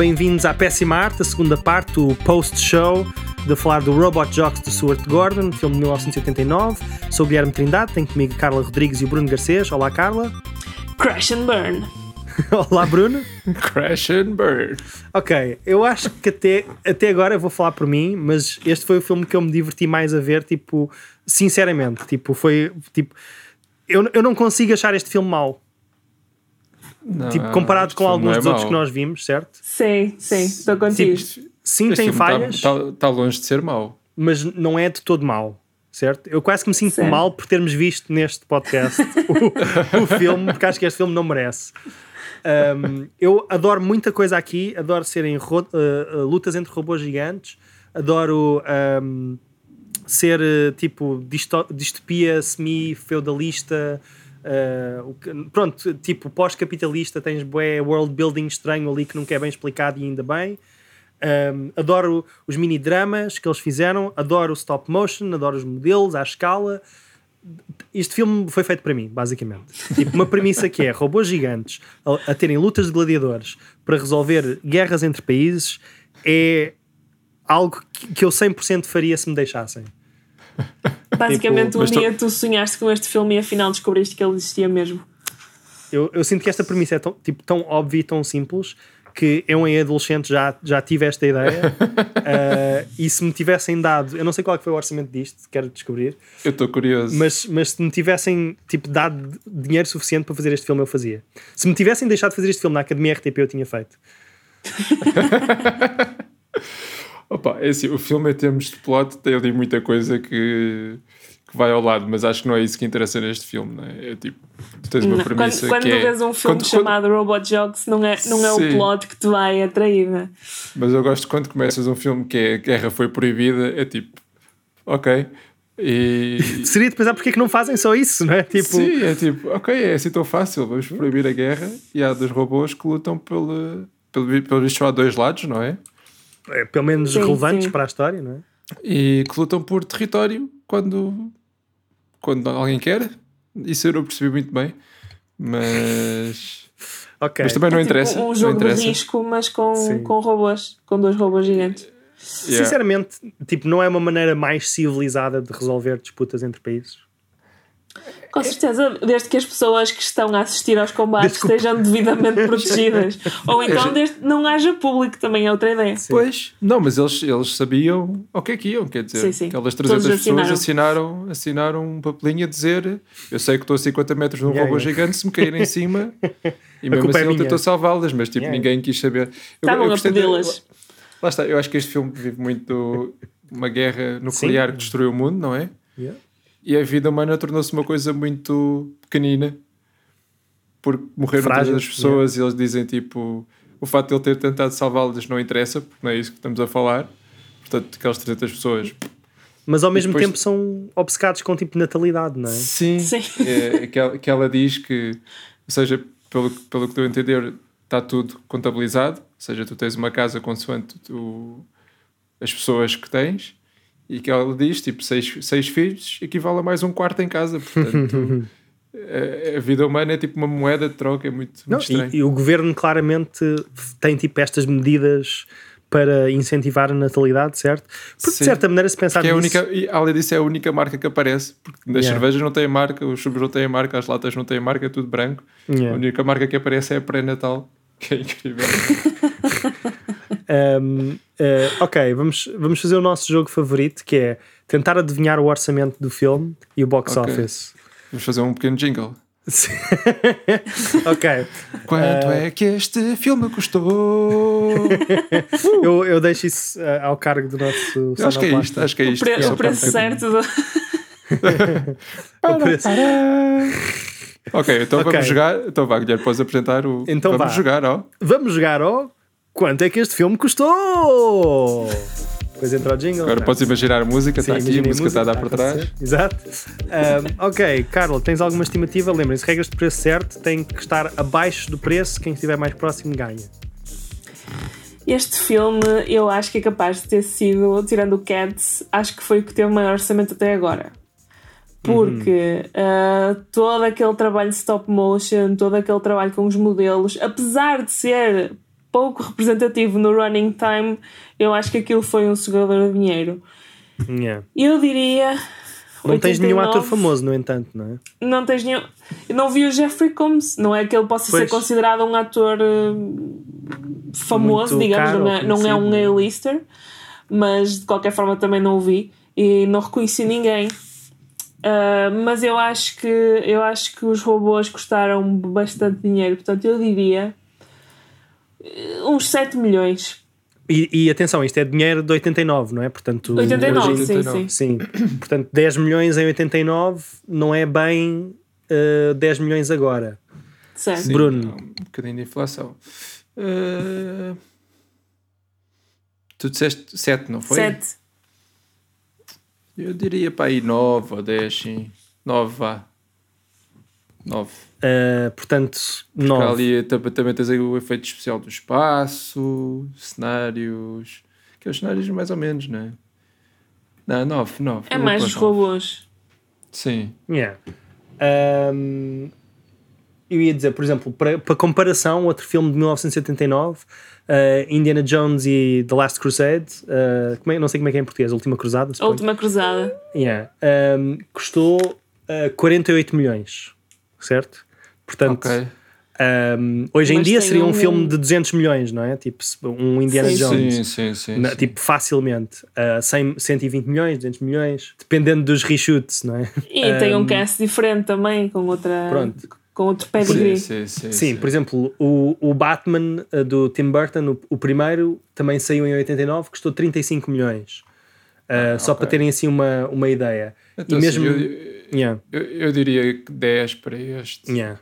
bem-vindos à Péssima Arte, a segunda parte, o post-show, de falar do Robot Jocks de Stuart Gordon, filme de 1989. Sou o Guilherme Trindade, tenho comigo a Carla Rodrigues e o Bruno Garcês. Olá, Carla. Crash and Burn. Olá, Bruno. Crash and Burn. Ok, eu acho que até, até agora eu vou falar por mim, mas este foi o filme que eu me diverti mais a ver, tipo, sinceramente. Tipo, foi. Tipo, eu, eu não consigo achar este filme mau. Não, tipo, comparado este com alguns é dos outros que nós vimos, certo? Sim, sim, estou contigo. Sim, Este tem tá- falhas, Tá, tá longe de ser mau. mas não é de todo mau, certo? Eu quase que me sinto Certo. mal por termos visto neste podcast o, o filme, porque acho que este filme não merece. Um, eu adoro muita coisa aqui, adoro serem uh, uh, lutas entre robôs gigantes, adoro um, ser uh, tipo disto- distopia semi-feudalista. Uh, pronto, tipo pós-capitalista, tens bué world building estranho ali que nunca é bem explicado e ainda bem. Um, adoro os mini dramas que eles fizeram, adoro o stop motion, adoro os modelos à escala. Este filme foi feito para mim, basicamente. Tipo, uma premissa que é robôs gigantes a, a terem lutas de gladiadores para resolver guerras entre países é algo que, que eu 100% faria se me deixassem. Basicamente, tipo, um mas tu- dia tu sonhaste com este filme e afinal descobriste que ele existia mesmo. Eu, eu sinto que esta premissa é tão, tipo, tão óbvia e tão simples que eu em adolescente já, já tive esta ideia uh, e se me tivessem dado, eu não sei qual é que foi o orçamento disto, quero descobrir, Eu estou curioso. mas, mas se me tivessem tipo, dado dinheiro suficiente para fazer este filme, eu fazia. Se me tivessem deixado de fazer este filme na Academia RTP, eu tinha feito. Opa, é assim, o filme em termos de plot tem ali muita coisa que, que vai ao lado, mas acho que não é isso que interessa neste filme, não é? É tipo, tu tens uma Não, premissa quando quando que tu é... vês um filme quando- chamado Robot Jogs, não é, não é o plot que te vai atrair. né? Mas eu gosto quando começas um filme que é Guerra foi proibida, é tipo, ok. E... Seria de pensar porque é que não fazem só isso, não é? Tipo, Sim, é tipo, ok, é assim tão fácil, vamos proibir a guerra e há dois robôs que lutam pelo, pelo, pelo visto há dois lados, não é? É, pelo menos Sim, relevantes sim. para a história, não é? E que lutam por território quando, quando alguém quer. Isso eu não percebi muito bem, mas, Ok. mas também não É tipo interessa. um não jogo de interessa. risco, mas com, Sim. com robôs, com dois robôs gigantes. Yeah. Sinceramente, tipo, não é uma maneira mais civilizada de resolver disputas entre países. Com certeza, desde que as pessoas que estão a assistir aos combates Desculpa. estejam devidamente protegidas. Ou então desde que não haja público, também é outra ideia. Pois, não, mas eles, eles sabiam o que é que iam, quer dizer, Sim, sim. aquelas Todos 300 pessoas assinaram. assinaram, assinaram um papelinho a dizer eu sei que estou a 50 metros de um Yeah, robô yeah. gigante, se me caírem em cima e mesmo é assim ele minha. tentou salvá-las, mas tipo, Yeah, ninguém quis saber. Estavam a pedi-las. Lá está, eu acho que este filme vive muito uma guerra nuclear Sim. que destruiu o mundo, não é? Yeah. E a vida humana tornou-se uma coisa muito pequenina porque morreram Frágil, todas as pessoas e eles dizem tipo o facto de ele ter tentado salvá-las não interessa, porque não é isso que estamos a falar. Portanto, aquelas 300 pessoas. Mas ao mesmo depois- tempo são obcecados com tipo natalidade, não é? Sim, Sim. É, que, ela, que ela diz que, ou seja, pelo, pelo que estou a entender, está tudo contabilizado. Ou seja, tu tens uma casa consoante tu, as pessoas que tens. E que ela diz, tipo, seis, seis filhos equivale a mais um quarto em casa. Portanto, a, a vida humana é tipo uma moeda de troca, é muito, Não, muito e, e o governo claramente tem tipo estas medidas para incentivar a natalidade, certo? Porque Sim. de certa maneira, se pensar Que é nisso, única, e além disso, é a única marca que aparece. Porque nas Yeah. cervejas não tem marca, os chubos não têm marca, as latas não têm marca, é tudo branco. Yeah. A única marca que aparece é a pré-natal, que é incrível. Um, uh, ok, vamos, vamos fazer o nosso jogo favorito que é tentar adivinhar o orçamento do filme e o box Ok. office. Vamos fazer um pequeno jingle. ok, Quanto é que este filme custou? eu, eu deixo isso uh, ao cargo do nosso Eu acho que é isto, acho que é O, isto. pre- Só o preço certo do... O preço. Ok, então Ok. vamos jogar. Então vá, Guilherme, podes apresentar o. Então vamos vá. jogar, ó. Vamos jogar ao quanto é que este filme custou? Depois entra o jingle. Agora Não. podes imaginar a música, está aqui, a música está a dar tá por trás. acontecer. Exato. Um, ok, Carla, tens alguma estimativa? Lembrem-se, regras de preço certo tem que estar abaixo do preço, quem estiver mais próximo ganha. Este filme eu acho que é capaz de ter sido, tirando o Cats, acho que foi o que teve o maior orçamento até agora. Porque ah, todo aquele trabalho de stop motion, todo aquele trabalho com os modelos, apesar de ser pouco representativo no running time, eu acho que aquilo foi um sugador de dinheiro. Yeah. Eu diria. Não tens nenhum 89. ator famoso, no entanto, não é? Não tens nenhum. Eu não vi o Jeffrey Combs, não é que ele possa Pois. ser considerado um ator eh, famoso, Muito digamos, caro não é, não é um. A-lister, mas de qualquer forma também não o vi e não reconheci ninguém. Ah, mas eu acho que eu acho que os robôs custaram bastante dinheiro, portanto eu diria uns 7 milhões. E, e atenção, isto é dinheiro de 89, não é? Portanto, 89, hoje sim, 89. sim. Sim, portanto, 10 milhões em 89 não é bem uh, 10 milhões agora. Certo. Sim, Bruno. há Um bocadinho de inflação. Eh, tu disseste 7, não foi? 7. Eu diria para aí 9 ou 10, sim. 9 vá. 9. Uh, portanto, Porque 9. ali também, também tens aí o efeito especial do espaço, cenários. Que é os cenários mais ou menos, não é? Não, 9, 9. É mais os robôs. Sim. Yeah. Um, eu ia dizer, por exemplo, para, para comparação, outro filme de 1979, uh, Indiana Jones e The Last Crusade, uh, como é- não sei como é que é em português, A Última Cruzada, A suponho. última cruzada. Yeah. Um, custou uh, 48 milhões, certo? Portanto, Ok. um, hoje em Mas dia tem seria um um- filme de 200 milhões, não é? Tipo um Indiana Sim, Jones. Sim, sim, sim. Na- sim. Tipo, facilmente. Uh, 100, 120 milhões, 200 milhões, dependendo dos reshoots, não é? E tem um Um, cast diferente também, com outra. Pronto. Com outro sim, pedigree. sim, sim, Sim, por exemplo, o, o Batman uh, do Tim Burton, o, o primeiro, também saiu em 89, custou 35 milhões. Uh, só Ah, ok. para terem assim uma, uma ideia. Então, e mesmo. assim, eu, Yeah, eu, eu diria que 10 para este. yeah.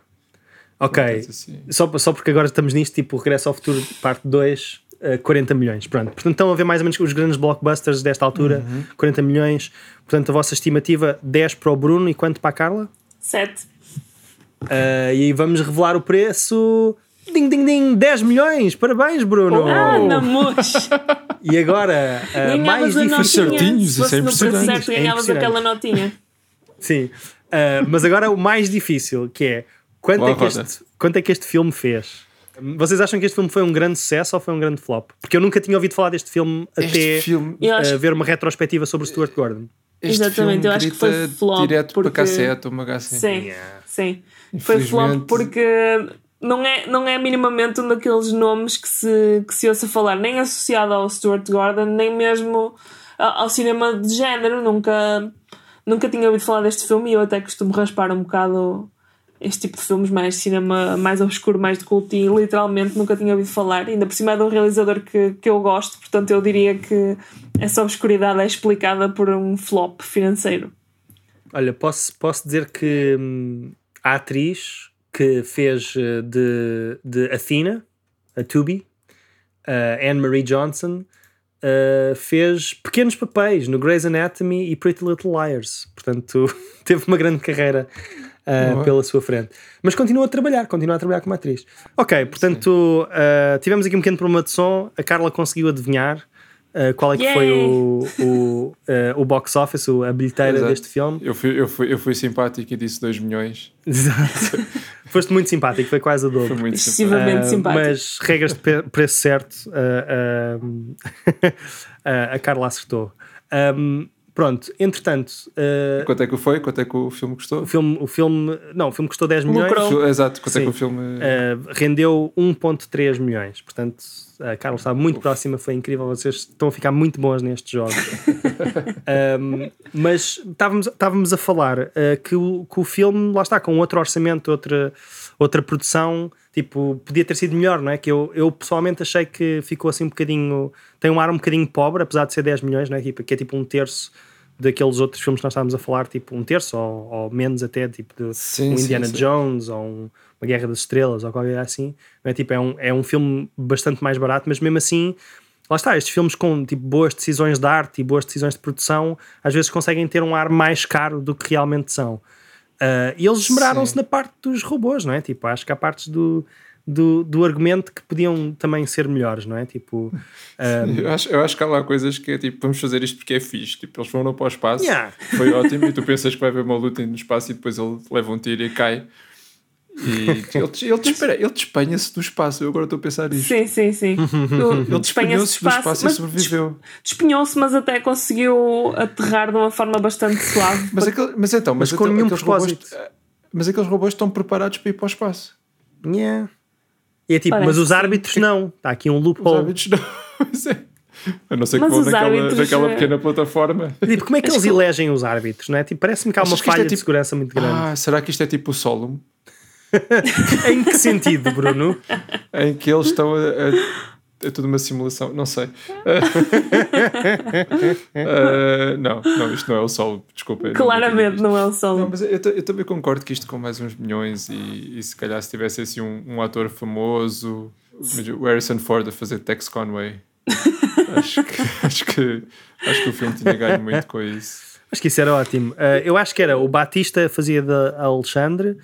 Ok, Portanto, assim, só, só porque agora estamos nisto, tipo Regresso ao Futuro, parte 2, uh, 40 milhões. Pronto, portanto, estão a ver mais ou menos os grandes blockbusters desta altura, Uhum. 40 milhões. Portanto, a vossa estimativa 10 para o Bruno e quanto para a Carla? 7. Uh, e aí vamos revelar o preço. Ding, ding, ding, 10 milhões! Parabéns, Bruno! Ah, mousse! E agora, uh, mais difícil. certinhos, isso é impressionante. certo, É ganhavas impressionante. aquela notinha. Sim. Uh, mas agora o mais difícil, que é quanto Boa é, que roda. este, quanto é que este filme fez? Vocês acham que este filme foi um grande sucesso ou foi um grande flop? Porque eu nunca tinha ouvido falar deste filme Este até filme- uh, ver uma retrospectiva sobre o Stuart Gordon. Este Exatamente, eu acho que foi flop, Direto porque- para cassete ou uma HC. Sim, Yeah. sim. Foi flop porque não é, não é minimamente um daqueles nomes que se, que se ouça falar, nem associado ao Stuart Gordon, nem mesmo ao cinema de género. Nunca, nunca tinha ouvido falar deste filme e eu até costumo raspar um bocado este tipo de filmes, mais cinema mais obscuro, mais de culto, e literalmente nunca tinha ouvido falar. Ainda por cima é de um realizador que, que eu gosto, portanto eu diria que essa obscuridade é explicada por um flop financeiro. Olha, posso, posso dizer que hum, a atriz que fez uh, de, de Athena, a Tubi, uh, Anne-Marie Johnson, uh, fez pequenos papéis no Grey's Anatomy e Pretty Little Liars. Portanto, teve uma grande carreira uh, pela sua frente. Mas continua a trabalhar, continua a trabalhar como atriz. Ok, portanto, uh, tivemos aqui um pequeno problema de som. A Carla conseguiu adivinhar uh, qual é que Yay! foi o, o, uh, o box office, o- a bilheteira Exato. deste filme. Eu fui, eu, fui, eu fui simpático e disse 2 milhões. Exato. Foste muito simpático, foi quase a Foi dobro. muito Excessivamente. Ah, simpático. Mas regras de preço certo, a Carla acertou. Ahm, pronto, entretanto, ah, Quanto é que foi? Quanto é que o filme custou? o, filme, o filme. Não, o filme custou 10 milhões. Lucrou. Exato, quanto é Sim. que o filme. ah, rendeu 1.3 milhões. Portanto, a Carla está muito próxima, foi incrível. Vocês estão a ficar muito bons nestes jogos. Um, mas estávamos, estávamos a falar uh, que, o, que o filme, lá está, com outro orçamento, outra, outra produção, tipo, podia ter sido melhor, não é? Que eu, eu pessoalmente achei que ficou assim um bocadinho. tem um ar um bocadinho pobre, apesar de ser 10 milhões, não é? Tipo, que é tipo um terço daqueles outros filmes que nós estávamos a falar, tipo um terço ou, ou menos até, tipo de Sim, um sim, Indiana sim. Jones ou um- uma Guerra das Estrelas ou qualquer coisa assim. Não é? Tipo, é, um, é um filme bastante mais barato, mas mesmo assim lá está, estes filmes com tipo, boas decisões de arte e boas decisões de produção às vezes conseguem ter um ar mais caro do que realmente são. Ah, e eles esmeraram-se na parte dos robôs, não é? Tipo, acho que há partes do, do, do argumento que podiam também ser melhores, não é? Tipo, ah, Eu acho, eu acho que há lá coisas que é tipo, vamos fazer isto porque é fixe. Tipo, eles foram para o espaço, Yeah. foi ótimo, e tu pensas que vai haver uma luta no espaço e depois ele leva um tiro e cai. E ele, ele, espera, ele despenha-se do espaço. Eu agora estou a pensar nisto. Sim, sim, sim. Ele despenhou-se do espaço e sobreviveu. Despenhou-se, mas até conseguiu aterrar de uma forma bastante suave. Mas, aquele, mas então, mas, mas com nenhum propósito. Robôs, mas aqueles robôs estão preparados para ir para o espaço. Yeah. E é tipo, Parece mas os árbitros sim. não. Está aqui um loophole. Os árbitros não. A não ser que vão naquela, árbitros... naquela pequena plataforma. Tipo, como é que eles que... elegem os árbitros? Não é? tipo, Parece-me que há uma é falha é tipo... de segurança muito grande. Ah, será que isto é tipo o Solum? em que sentido, Bruno? em que eles estão a, a é tudo uma simulação, não sei. uh, não, não, isto não é o Sol, desculpa. Claramente não, não, é o Sol. Não, mas eu, eu, também concordo que isto com mais uns milhões e, e se calhar se tivesse assim um, um ator famoso, o Harrison Ford a fazer Tex Conway, acho, que, acho, que, acho que o filme tinha ganho muito com isso. Acho que isso era ótimo. Uh, eu acho que era o Batista fazia de Alexandre,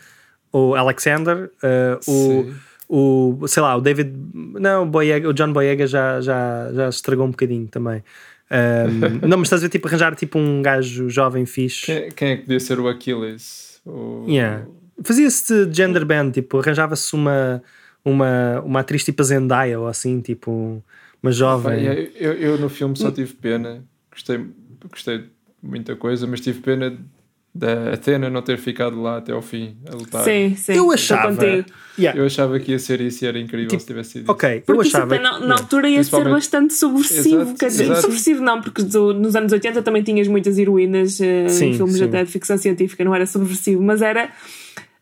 o Alexander, uh, o o, sei lá, o David, não, o, Boyega, o John Boyega já, já, já estragou um bocadinho também. Um, não, mas estás a ver, tipo, arranjar tipo um gajo jovem fixe. Quem, quem é que podia ser o Aquiles? O... Yeah. Fazia-se gender band, tipo, arranjava-se uma, uma, uma atriz tipo a Zendaya ou assim, tipo, uma jovem. eu, eu no filme só tive pena, gostei, gostei de muita coisa, mas tive pena da Athena não ter ficado lá até ao fim a lutar. Sim, sim. Eu achava. Yeah. Eu achava que ia ser isso e era incrível tipo, se tivesse sido Ok, isso. eu achava. Na, na altura ia ser bastante subversivo. Exato, quer dizer, subversivo não, porque do, nos anos 80 também tinhas muitas heroínas uh, sim, em filmes sim. até de ficção científica, não era subversivo, mas era.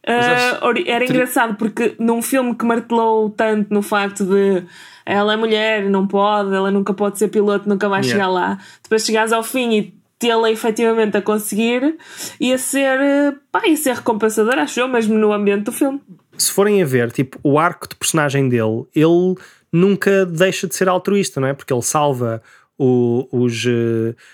Uh, era engraçado porque num filme que martelou tanto no facto de ela é mulher, não pode, ela nunca pode ser piloto, nunca vai yeah. chegar lá. Depois chegares ao fim e tê-la efetivamente a conseguir ia ser, pá, ia ser recompensador, acho eu, mesmo no ambiente do filme. Se forem a ver, tipo, o arco de personagem dele, ele nunca deixa de ser altruísta, não é? Porque ele salva o, os.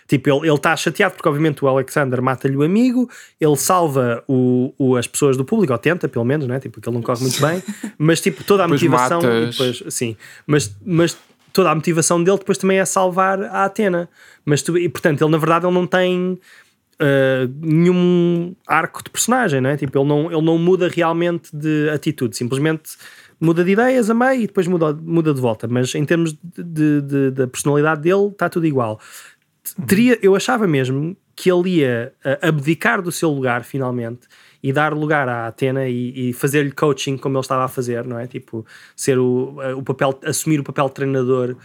Tipo, ele está chateado porque, obviamente, o Alexander mata-lhe o amigo, ele salva o, o, as pessoas do público, ou tenta, pelo menos, né? Tipo, que ele não corre muito bem, mas, tipo, toda a motivação. Depois, sim, mas, mas toda a motivação dele depois também é salvar a Atena. Mas tu, e portanto, ele na verdade ele não tem uh, nenhum arco de personagem, não é? Tipo, ele não, ele não muda realmente de atitude, simplesmente muda de ideias a meio e depois muda, muda de volta. Mas em termos de, de, da personalidade dele, está tudo igual. Teria, eu achava mesmo que ele ia uh, abdicar do seu lugar finalmente e dar lugar à Atena e, e fazer-lhe coaching como ele estava a fazer, não é? Tipo, ser o, o papel, assumir o papel de treinador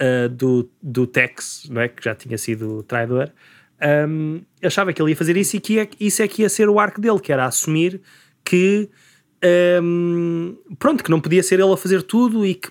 uh, do, do Tex, não é? Que já tinha sido traidor. Um, achava que ele ia fazer isso e que ia, isso é que ia ser o arco dele, que era assumir que um, pronto, que não podia ser ele a fazer tudo e que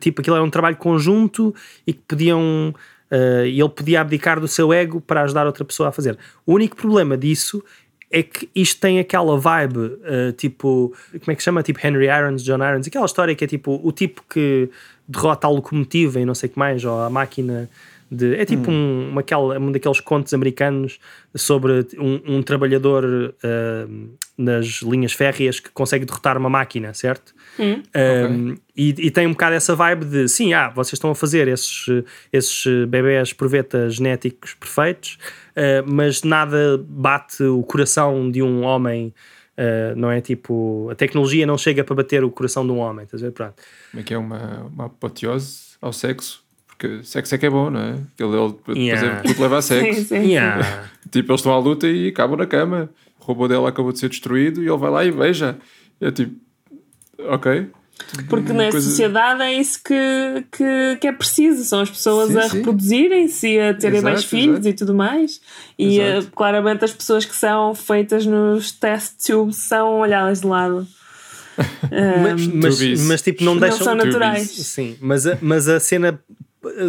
tipo, aquilo era um trabalho conjunto e que podiam uh, ele podia abdicar do seu ego para ajudar outra pessoa a fazer. O único problema disso é que isto tem aquela vibe, uh, tipo, como é que chama? Tipo Henry Irons, John Irons, aquela história que é tipo o tipo que derrota a locomotiva e não sei o que mais, ou a máquina de, é tipo hum. um, aquela, um daqueles contos americanos sobre um, um trabalhador uh, nas linhas férreas que consegue derrotar uma máquina, certo? Hum. Um, okay. e, e, tem um bocado essa vibe de sim, ah, vocês estão a fazer esses, esses bebés provetas genéticos perfeitos, mas nada bate o coração de um homem. Uh, não é tipo a tecnologia não chega para bater o coração de um homem, estás a ver? Pronto. Como é que é uma, uma apoteose ao sexo? Porque sexo é que é bom, não é? Ele, ele yeah. tudo leva a sexo. sim, sim. Yeah. tipo, eles estão à luta e acabam na cama. O robô dela acabou de ser destruído e ele vai lá e veja. É tipo, ok. Porque na coisa... sociedade é isso que, que, que, é preciso, são as pessoas sim, a reproduzirem-se e a terem exato, mais filhos exato. e tudo mais. E uh, claramente as pessoas que são feitas nos test tubes são olhadas de lado. mas, mas, mas, tipo, não, não deixam. são naturais. Sim, mas a, mas a cena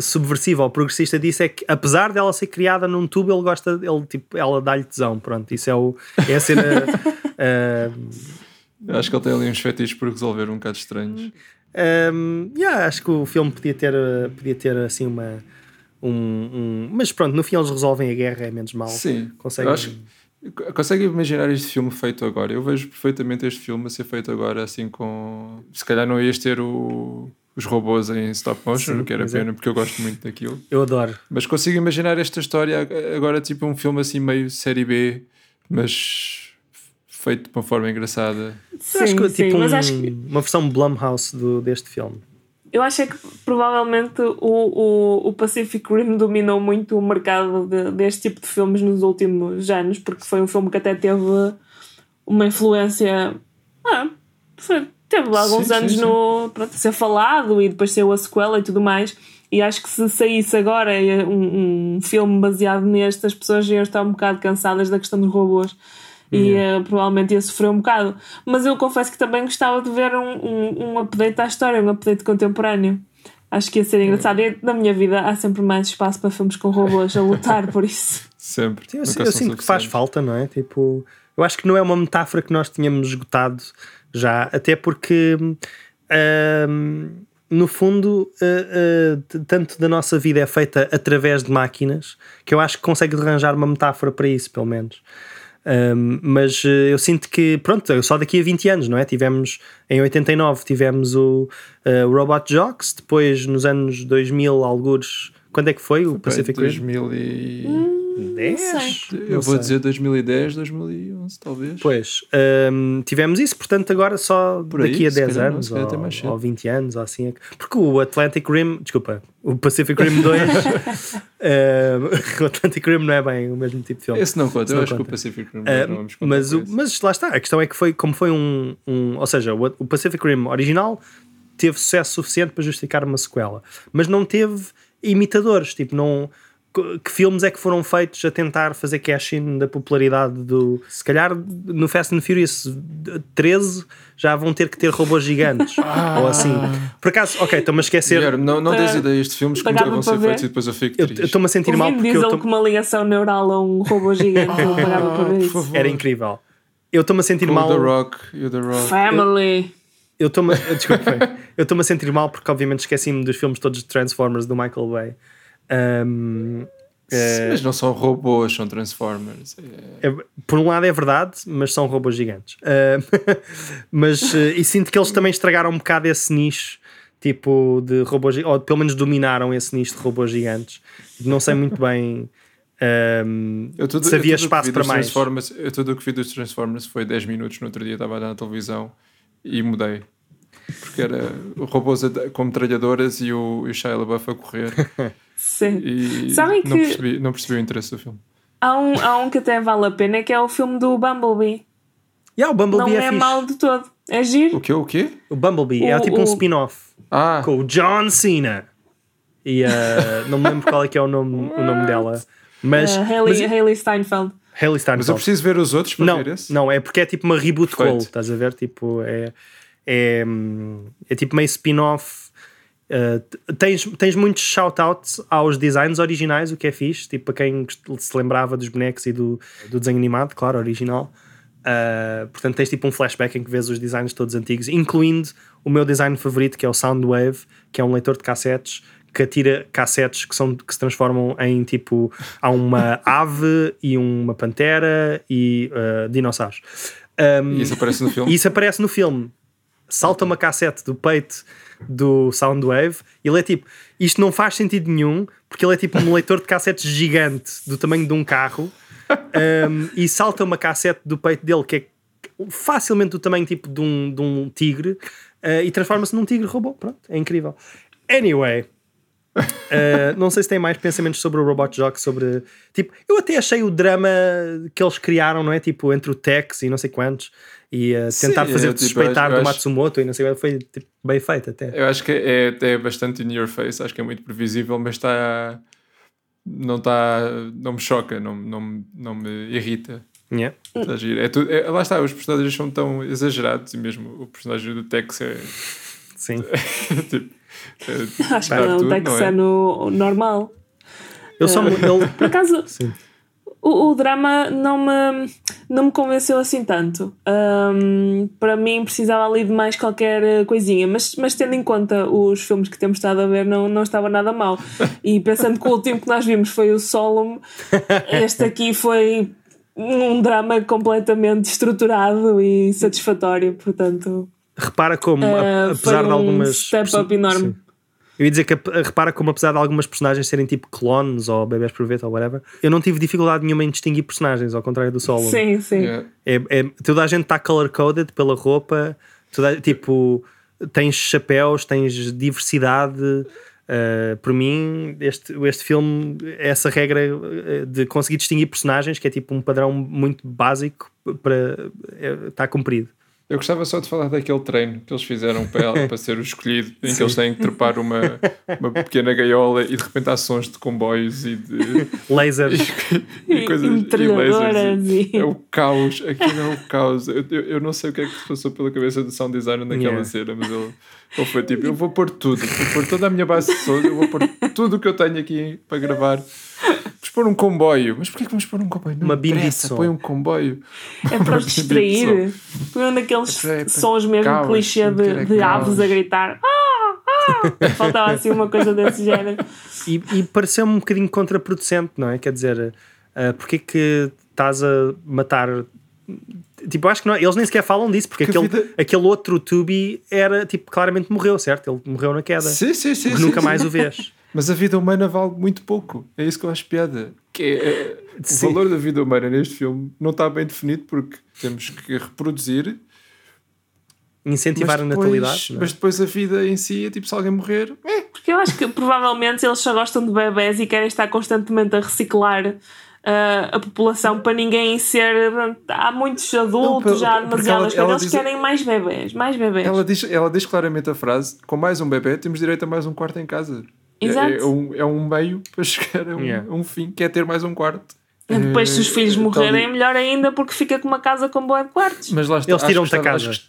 subversiva ou progressista disso é que apesar dela ser criada num tubo ele gosta ele tipo ela dá-lhe tesão pronto isso é o é a cena uh, acho que ele tem ali uns fetiches por resolver um bocado estranhos um, yeah, acho que o filme podia ter podia ter assim uma um, um, mas pronto no fim eles resolvem a guerra é menos mal sim conseguem acho Consegue imaginar este filme feito agora? Eu vejo perfeitamente este filme a ser feito agora, assim com. Se calhar não ias ter o, os robôs em stop motion, Sim, que era é. pena, é. porque eu gosto muito daquilo. Eu adoro. Mas consigo imaginar esta história agora, tipo um filme assim meio série B, mas feito de uma forma engraçada. Eu acho que, sim, tipo mas um- acho que uma versão Blumhouse do, deste filme. Eu acho é que provavelmente o, o, o Pacific Rim dominou muito o mercado de- deste tipo de filmes nos últimos anos, porque foi um filme que até teve uma influência. Ah, foi- teve alguns Sim, anos sim, no, pronto, ser falado e depois saiu a sequela e tudo mais. E acho que se saísse agora um, um filme baseado neste, as pessoas iam estar um bocado cansadas da questão dos robôs e eh, provavelmente ia sofrer um bocado. Mas eu confesso que também gostava de ver um, um, um update à história, um update contemporâneo. Acho que ia ser engraçado. E na minha vida há sempre mais espaço para filmes com robôs a lutar por isso. Sempre. Sim, eu, eu são sinto que faz falta, não é? Tipo, eu acho que não é uma metáfora que nós tínhamos esgotado já, até porque hum, no fundo uh, uh, tanto da nossa vida é feita através de máquinas que eu acho que consegue arranjar uma metáfora para isso, pelo menos. Um, mas uh, eu sinto que, pronto, só daqui a 20 anos, não é? Tivemos em 89, tivemos o uh, Robot Jocks, depois nos anos 2000, algures. Quando é que foi o Pacific Rim? 2000 e... Hum, 10? sei. Eu Não vou sei. dizer 2010, 2011, talvez. Pois, hum, tivemos isso, portanto, agora só Por aí, daqui a se 10 calhar não, anos calhar ou, ou 20 anos, ou assim. que- Porque o Atlantic Rim, desculpa, o Pacific Rim 2, hum, o Atlantic Rim não é bem o mesmo tipo de filme. Esse não conta, Esse eu não acho que conta. o Pacific Rim Uh, não vamos contar mas, o, mas lá está, a questão é que foi como foi um, um ou seja, o, o Pacific Rim original teve sucesso suficiente para justificar uma sequela, mas não teve imitadores, tipo, não que filmes é que foram feitos a tentar fazer cash-in da popularidade do. Se calhar no Fast and Furious 13 já vão ter que ter robôs gigantes. ou assim. Por acaso, ok, estou-me a esquecer. Guilherme, não, não dês Uh, ideias de filmes que nunca vão ser ver. feitos e depois eu fico triste. estou-me a sentir O mal porque eu tô- com uma ligação neural a um robô gigante, eu pagava para ver por isso. era incrível. Eu estou-me a sentir Com mal. The Rock o The Rock. Family. Eu estou-me desculpem, eu estou-me a sentir mal porque obviamente esqueci-me dos filmes todos de Transformers do Michael Bay. Um, é, Mas não são robôs, são Transformers. É- é- por um lado é verdade, mas são robôs gigantes. Um, mas eh, e sinto que eles também estragaram um bocado esse nicho tipo de robôs ou pelo menos dominaram esse nicho de robôs gigantes. Não sei muito bem um, Eu tudo, se havia eu espaço para mais. Eu tudo o que vi dos Transformers foi 10 minutos. No outro dia estava na televisão e mudei. Porque era robôs com metralhadoras e o, e o Shia LaBeouf a correr. Sim. E Sabem não, que- percebi, não percebi o interesse do filme. Há um, há um que até vale a pena, que é o filme do Bumblebee. Yeah, o Bumblebee Não é, é mau de todo. É giro. O quê? O quê? O Bumblebee é O- tipo um o- spin-off. Ah, com o John Cena. E uh, não me lembro qual é que é o nome, o nome dela. Mas, Uh, Hailey, mas Hailey Steinfeld. Hailey mas eu Steinfeld. preciso ver os outros para Não, ver esse. não, é porque é tipo uma reboot Perfeito. call, estás a ver? Tipo, é, é, é tipo meio spin-off. Uh, tens, tens muitos shout-outs aos designs originais, o que é fixe, tipo para quem se lembrava dos bonecos e do, do desenho animado, claro, original. Uh, portanto, tens tipo um flashback em que vês os designs todos antigos, incluindo o meu design favorito, que é o Soundwave, que é um leitor de cassetes que atira cassetes que, são, que se transformam em tipo. Há uma ave e uma pantera e uh, dinossauros. Um, E isso aparece no filme. isso aparece no filme. Salta uma cassete do peito do Soundwave e ele é tipo. Isto não faz sentido nenhum porque ele é tipo um leitor de cassetes gigante do tamanho de um carro um, e salta uma cassete do peito dele que é facilmente do tamanho tipo de um, de um tigre uh, e transforma-se num tigre robô. Pronto, é incrível. Anyway. Uh, não sei se tem mais pensamentos sobre o Robot Jock, sobre tipo, eu até achei o drama que eles criaram, não é? Tipo, entre o Tex e não sei quantos, e uh, Sim, tentar é, fazer tipo, suspeitar do acho- Matsumoto e não sei quanto, foi tipo, bem feito até. Eu acho que é, é bastante in your face, acho que é muito previsível, mas está. Não está. Não me choca, não, não, me- não me irrita. Yeah. Está giro. É tudo, é- lá está, os personagens são tão exagerados e mesmo o personagem do Tex é. Sim. tipo, é- Acho que não, tudo, o Tex não é no normal. Eu só me- ele, Por acaso, sim. O, o drama não me, não me convenceu assim tanto. Ahm, para mim, precisava ali de mais qualquer eh, coisinha, mas, mas tendo em conta os filmes que temos estado a ver, não, não estava nada mal. E pensando que o último que nós vimos foi o Solemn, este aqui foi um drama completamente estruturado e satisfatório, portanto. repara como, Uh, apesar foi de um algumas. step up enorme. Sim. Eu ia dizer que ap- repara como apesar de algumas personagens serem tipo clones ou bebés por veta ou whatever, eu não tive dificuldade nenhuma em distinguir personagens, ao contrário do solo. Sim, sim. Yeah. É, é- toda a gente está color-coded pela roupa, toda, tipo, tens chapéus, tens diversidade. Uh, por mim, este, este filme, essa regra uh, de conseguir distinguir personagens, que é tipo um padrão muito básico, para está cumprido. Eu gostava só de falar daquele treino que eles fizeram para, para ser o escolhido, em que eles têm que trepar uma, uma pequena gaiola e de repente há sons de comboios e de Lasers. E- e metralhadoras lasers. e- É o caos, aquilo é o caos. Eu, eu, eu não sei o que é que se passou pela cabeça do sound designer naquela Yeah. cena, mas ele, ele foi tipo: eu vou pôr tudo, vou pôr toda a minha base de sons, eu vou pôr tudo o que eu tenho aqui para gravar. Vamos pôr um comboio, mas porquê que vamos pôr um comboio? Não Uma bimbi de interessa, som. põe um comboio. É para os distrair. Foi um daqueles É para- é para sons mesmo caos, clichê de, é de aves a gritar. Ah, ah! Faltava assim uma coisa desse género. E, e pareceu-me um bocadinho contraproducente, não é? Quer dizer, uh, porque é que estás a matar. Tipo, eu acho que não, eles nem sequer falam disso, porque Que aquele, vida- aquele outro Tubi era, tipo, claramente morreu, certo? Ele morreu na queda. Sim, sim, sim. Sim, nunca sim. mais o vês. Mas a vida humana vale muito pouco. É isso que eu acho piada. Que é, é, o Sim. valor da vida humana neste filme não está bem definido porque temos que reproduzir Incentivar mas a depois, natalidade. não é? Mas depois a vida em si é tipo se alguém morrer. É. Porque eu acho que provavelmente eles só gostam de bebés e querem estar constantemente a reciclar ah, a população para ninguém ser. Há muitos adultos, Não, já há porque demasiadas ela-. Eles diz- querem mais bebés, mais bebés. Ela, diz, ela diz claramente a frase: com mais um bebê temos direito a mais um quarto em casa. É- Exato. É, um, é um meio para chegar a um, Yeah. um fim, que é ter mais um quarto. E depois, se os Eh, filhos morrerem, é melhor ainda porque fica com uma casa com boa de quartos. Mas lá está, Eles tiram-te a casa.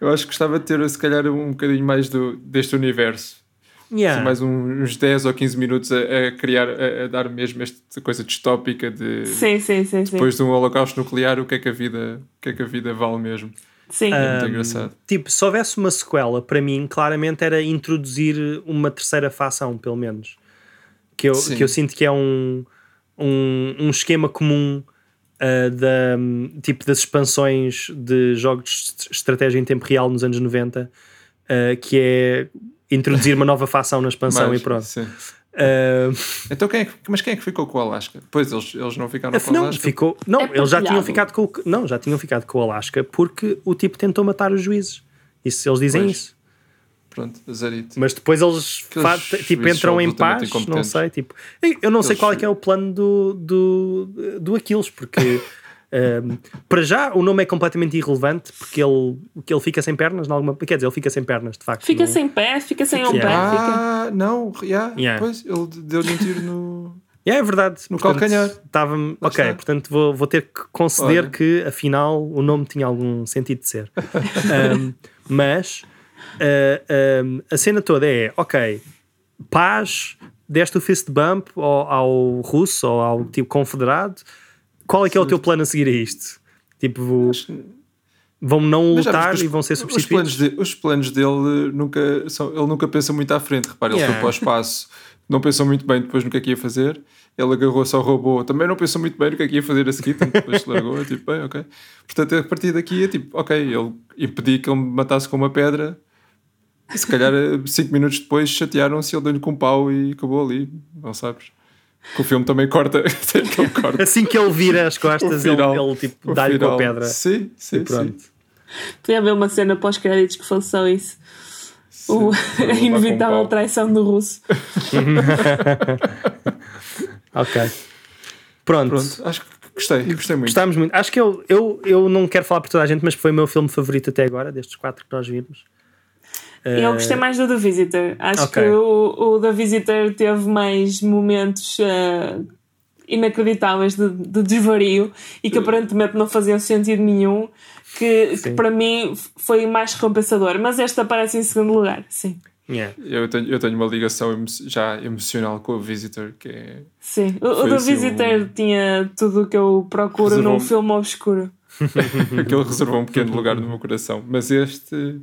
Eu acho que gostava de ter, se calhar, um bocadinho mais do, deste universo. Yeah. Assim, mais uns 10 ou 15 minutos a, a criar, a, a dar mesmo esta coisa distópica de Sim, sim, sim. sim. depois de um holocausto nuclear, o que é que a vida, o que é que a vida vale mesmo. Sim. É muito Um, engraçado. Tipo, se houvesse uma sequela, para mim, claramente era introduzir uma terceira facção, pelo menos. Que eu, Sim. que eu sinto que é um, um, um esquema comum uh, da, tipo, das expansões de jogos de estratégia em tempo real nos anos 90, uh, que é introduzir uma nova facção na expansão Mais, e pronto. sim. Uh, Então, quem é que, mas quem é que ficou com o Alasca? Pois eles, eles não ficaram com o não, Alasca. ficou, não É eles já tinham ficado com o, não, já tinham ficado com o Alasca porque o tipo tentou matar os juízes. Isso, eles dizem Pois. isso. Pronto, azarito. Mas depois eles tipo, entram em paz, não sei. Tipo, eu- não sei Aqueles qual é que é o plano do, do, do Aquiles, porque ehm, para já o nome é completamente irrelevante porque ele, que ele fica sem pernas, alguma, quer dizer, ele fica sem pernas, de facto. Fica não- sem pé, fica sem um pé. Fica... Ah, não, yeah, Yeah. Pois, ele deu-lhe um tiro no. É, é verdade. No Portanto, calcanhar. Lá Ok, está. portanto vou, vou ter que conceder Olha. que afinal o nome tinha algum sentido de ser. Um, mas uh, um, a cena toda é: ok, paz, deste o fist bump ao, ao russo ou ao tipo confederado. Qual é que é o teu plano a seguir a isto? Tipo, vou- vão não lutar viste e os- vão ser Os planos, substituídos? de- os planos dele nunca são, ele nunca pensa muito à frente. Repara, ele Yeah. foi para o espaço, não pensou muito bem depois no que é que ia fazer. Ele agarrou-se ao robô, também não pensou muito bem no que é que ia fazer a seguir, depois se largou. tipo, bem, ok. Portanto, a partir daqui é tipo, ok, ele impediu que ele me matasse com uma pedra. E se calhar, eh, cinco minutos depois, chatearam-se, ele deu-lhe com um pau e acabou ali. Não sabes? Que o filme também corta, aquele corte. Assim que ele vira as costas, O ele, final- ele, tipo, o dá-lhe com a final. pedra. Sim, sim, E pronto. sim. Podia haver uma cena pós-créditos que fosse só isso. O, Sim. a inevitável um traição do russo. Ok. Pronto. Pronto, acho que gostei, gostei muito. Gostámos muito. Acho que eu, eu, eu não quero falar por toda a gente, mas foi o meu filme favorito até agora, destes quatro que nós vimos. Eu gostei mais do The Visitor. Acho ok. que o, o The Visitor teve mais momentos eh, inacreditáveis de, de desvario e que aparentemente não faziam sentido nenhum. Que, que para mim foi mais recompensador. Mas este aparece em segundo lugar, sim. Yeah. Eu tenho, eu tenho uma ligação emo- já emocional com o Visitor, que é. Sim. O, o The assim Visitor um- tinha tudo o que eu procuro num filme obscuro. Aquele reservou um pequeno lugar no meu coração. Mas este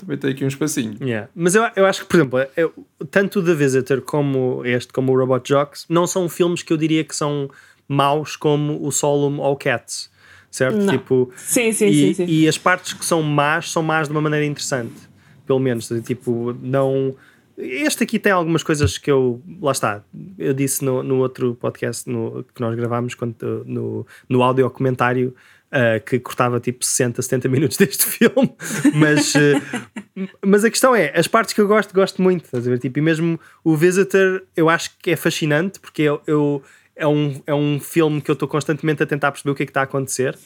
também tem aqui um espacinho. Yeah. Mas eu, eu acho que, por exemplo, eu- tanto o The Visitor como este, como o Robot Jocks, não são filmes que eu diria que são maus como o Solum ou o Cats, certo? Não. Tipo, Sim, sim, e, sim, sim. e as partes que são más são más de uma maneira interessante. pelo menos. Tipo, não. Este aqui tem algumas coisas que eu. Lá está. Eu disse no, no outro podcast no, que nós gravámos, quando, no, no áudio comentário, uh, que cortava tipo 60, 70 minutos deste filme. Mas, uh, mas a questão é: as partes que eu gosto, gosto muito. Estás a ver? Tipo, e mesmo o Visitor, eu acho que é fascinante, porque eu, eu é, um, é um filme que eu estou constantemente a tentar perceber o que é que está a acontecer.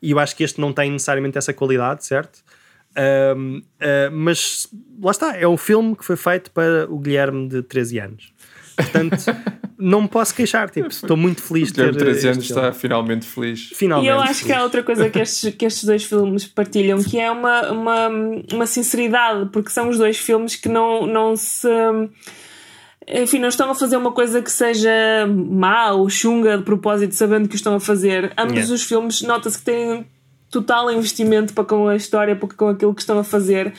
E eu acho que este não tem necessariamente essa qualidade, certo? Uh, mas lá está, é um filme que foi feito para o Guilherme de 13 anos. Portanto, não me posso queixar. Tipo, estou muito feliz de ter. 13 anos está finalmente feliz. Finalmente. E eu acho feliz. que há outra coisa que estes, que estes dois filmes partilham, que é uma, uma, uma sinceridade, porque são os dois filmes que não, não se enfim, não estão a fazer uma coisa que seja má ou chunga de propósito, sabendo que o estão a fazer. Ambos yeah. os filmes, nota-se que têm total investimento para com a história, para com aquilo que estão a fazer.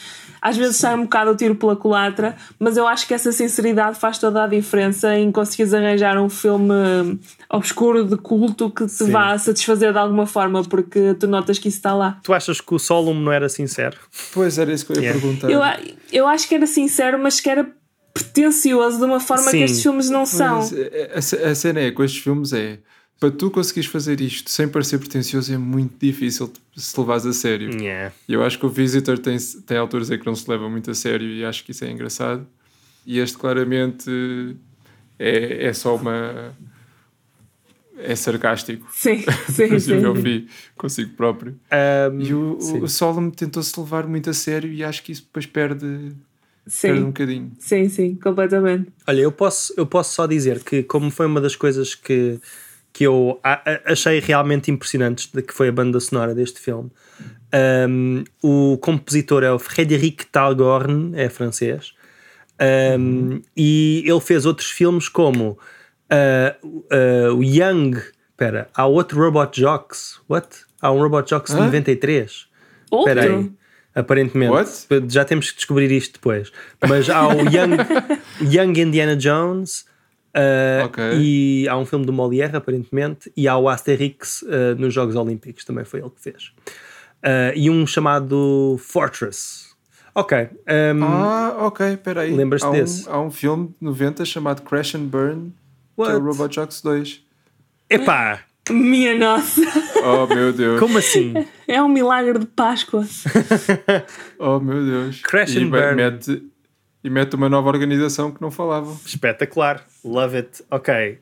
Às vezes sai um bocado o tiro pela culatra, mas eu acho que essa sinceridade faz toda a diferença em conseguires arranjar um filme obscuro de culto que te Sim. vá satisfazer de alguma forma, porque tu notas que isso está lá. Tu achas que o Solomon não era sincero? Pois era isso que eu ia yeah. perguntar. Eu, eu acho que era sincero, mas que era pretencioso de uma forma Sim. que estes filmes não são. A, a, a cena é com estes filmes é para tu conseguires fazer isto sem parecer pretencioso é muito difícil se levares a sério. Yeah. Eu acho que o Visitor tem, tem alturas em que não se leva muito a sério e acho que isso é engraçado. E este claramente é, é só uma. É sarcástico. Sim, sim, sim. eu vi consigo próprio. Um, e o, o Solomon tentou-se levar muito a sério e acho que isso depois perde Sim. Perde um bocadinho. Sim, sim, completamente. Olha, eu posso, eu posso só dizer que, como foi uma das coisas que, que eu achei realmente impressionantes, de que foi a banda sonora deste filme, um, o compositor é o Frédéric Talgorn, é francês, um, uhum. e ele fez outros filmes como uh, uh, o Young. Espera, há outro Robot Jocks. What? Há um Robot Jocks de 93. Outro? Espera aí aparentemente. What? Já temos que descobrir isto depois. Mas há o Young, Young Indiana Jones. Uh, okay. E há um filme do Molière, aparentemente, e há o Asterix uh, nos Jogos Olímpicos, também foi ele que fez. Uh, e um chamado Fortress. Ok. Um, ah, ok, peraí. Lembras-te desse? Há um filme de 90 chamado Crash and Burn, What? que é o Robot Jocks 2. Epá! Minha nossa! Oh meu Deus! Como assim? É um milagre de Páscoa. oh meu Deus! Crash and Burn. Mete, e mete uma nova organização que não falavam. Espetacular! Love it! Ok.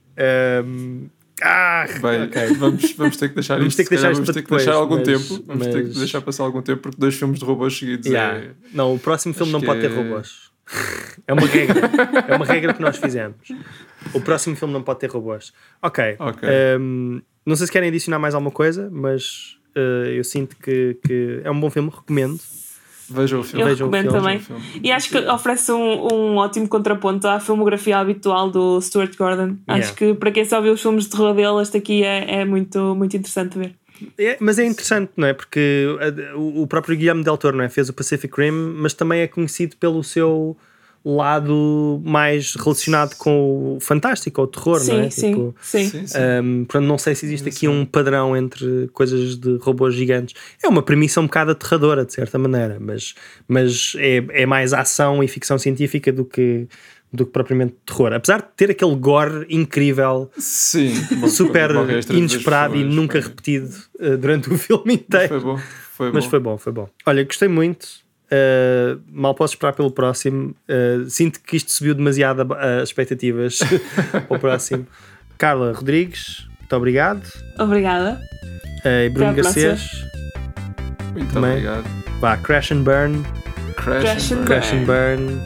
Um... Ah, Bem, okay. vamos, vamos ter que deixar vamos isto. Ter que deixar vamos ter que deixar algum mas, tempo. Vamos mas... ter que deixar passar algum tempo porque dois filmes de robôs seguidos yeah. é... Não, o próximo filme Acho não pode ter é... robôs. É uma regra. é uma regra que nós fizemos. O próximo filme não pode ter robôs. Ok. okay. Um, não sei se querem adicionar mais alguma coisa, mas uh, eu sinto que, que, é um bom filme, recomendo. Vejam o filme. Eu Vejam recomendo também. E acho que oferece um, um ótimo contraponto à filmografia habitual do Stuart Gordon. Yeah. Acho que para quem só viu os filmes de terror dele, este aqui é, é muito, muito interessante ver. É, mas é interessante, não é? Porque o próprio Guilherme Del Toro não é? fez o Pacific Rim, mas também é conhecido pelo seu lado mais relacionado com o fantástico ou o terror, sim, não é? Sim, tipo, sim. sim, sim. Um, portanto, não sei se existe aqui um padrão entre coisas de robôs gigantes. É uma premissa um bocado aterradora, de certa maneira, mas, mas é, é mais ação e ficção científica do que do que propriamente terror. Apesar de ter aquele gore incrível, Sim, super inesperado e nunca repetido uh, durante o filme inteiro. Foi bom, foi Mas bom. foi bom, foi bom. Olha, gostei muito. Uh, mal posso esperar pelo próximo. Uh, sinto que isto subiu demasiado as expectativas ao próximo. Carla Rodrigues, muito obrigado. Obrigada. Uh, e Bruno Garcês. Muito também. obrigado. Vá, Crash and Burn. Crash, Crash and, Crash and Burn.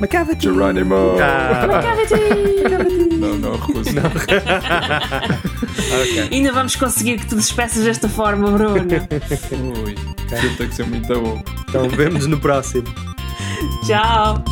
McCavity! Geronimo! Ah. McCavity! não, não, recuso. Não. okay. Ainda vamos conseguir que te despeças desta forma, Bruno. Ui, Aquilo tem que ser é muito bom. Então, vemos no próximo. Tchau.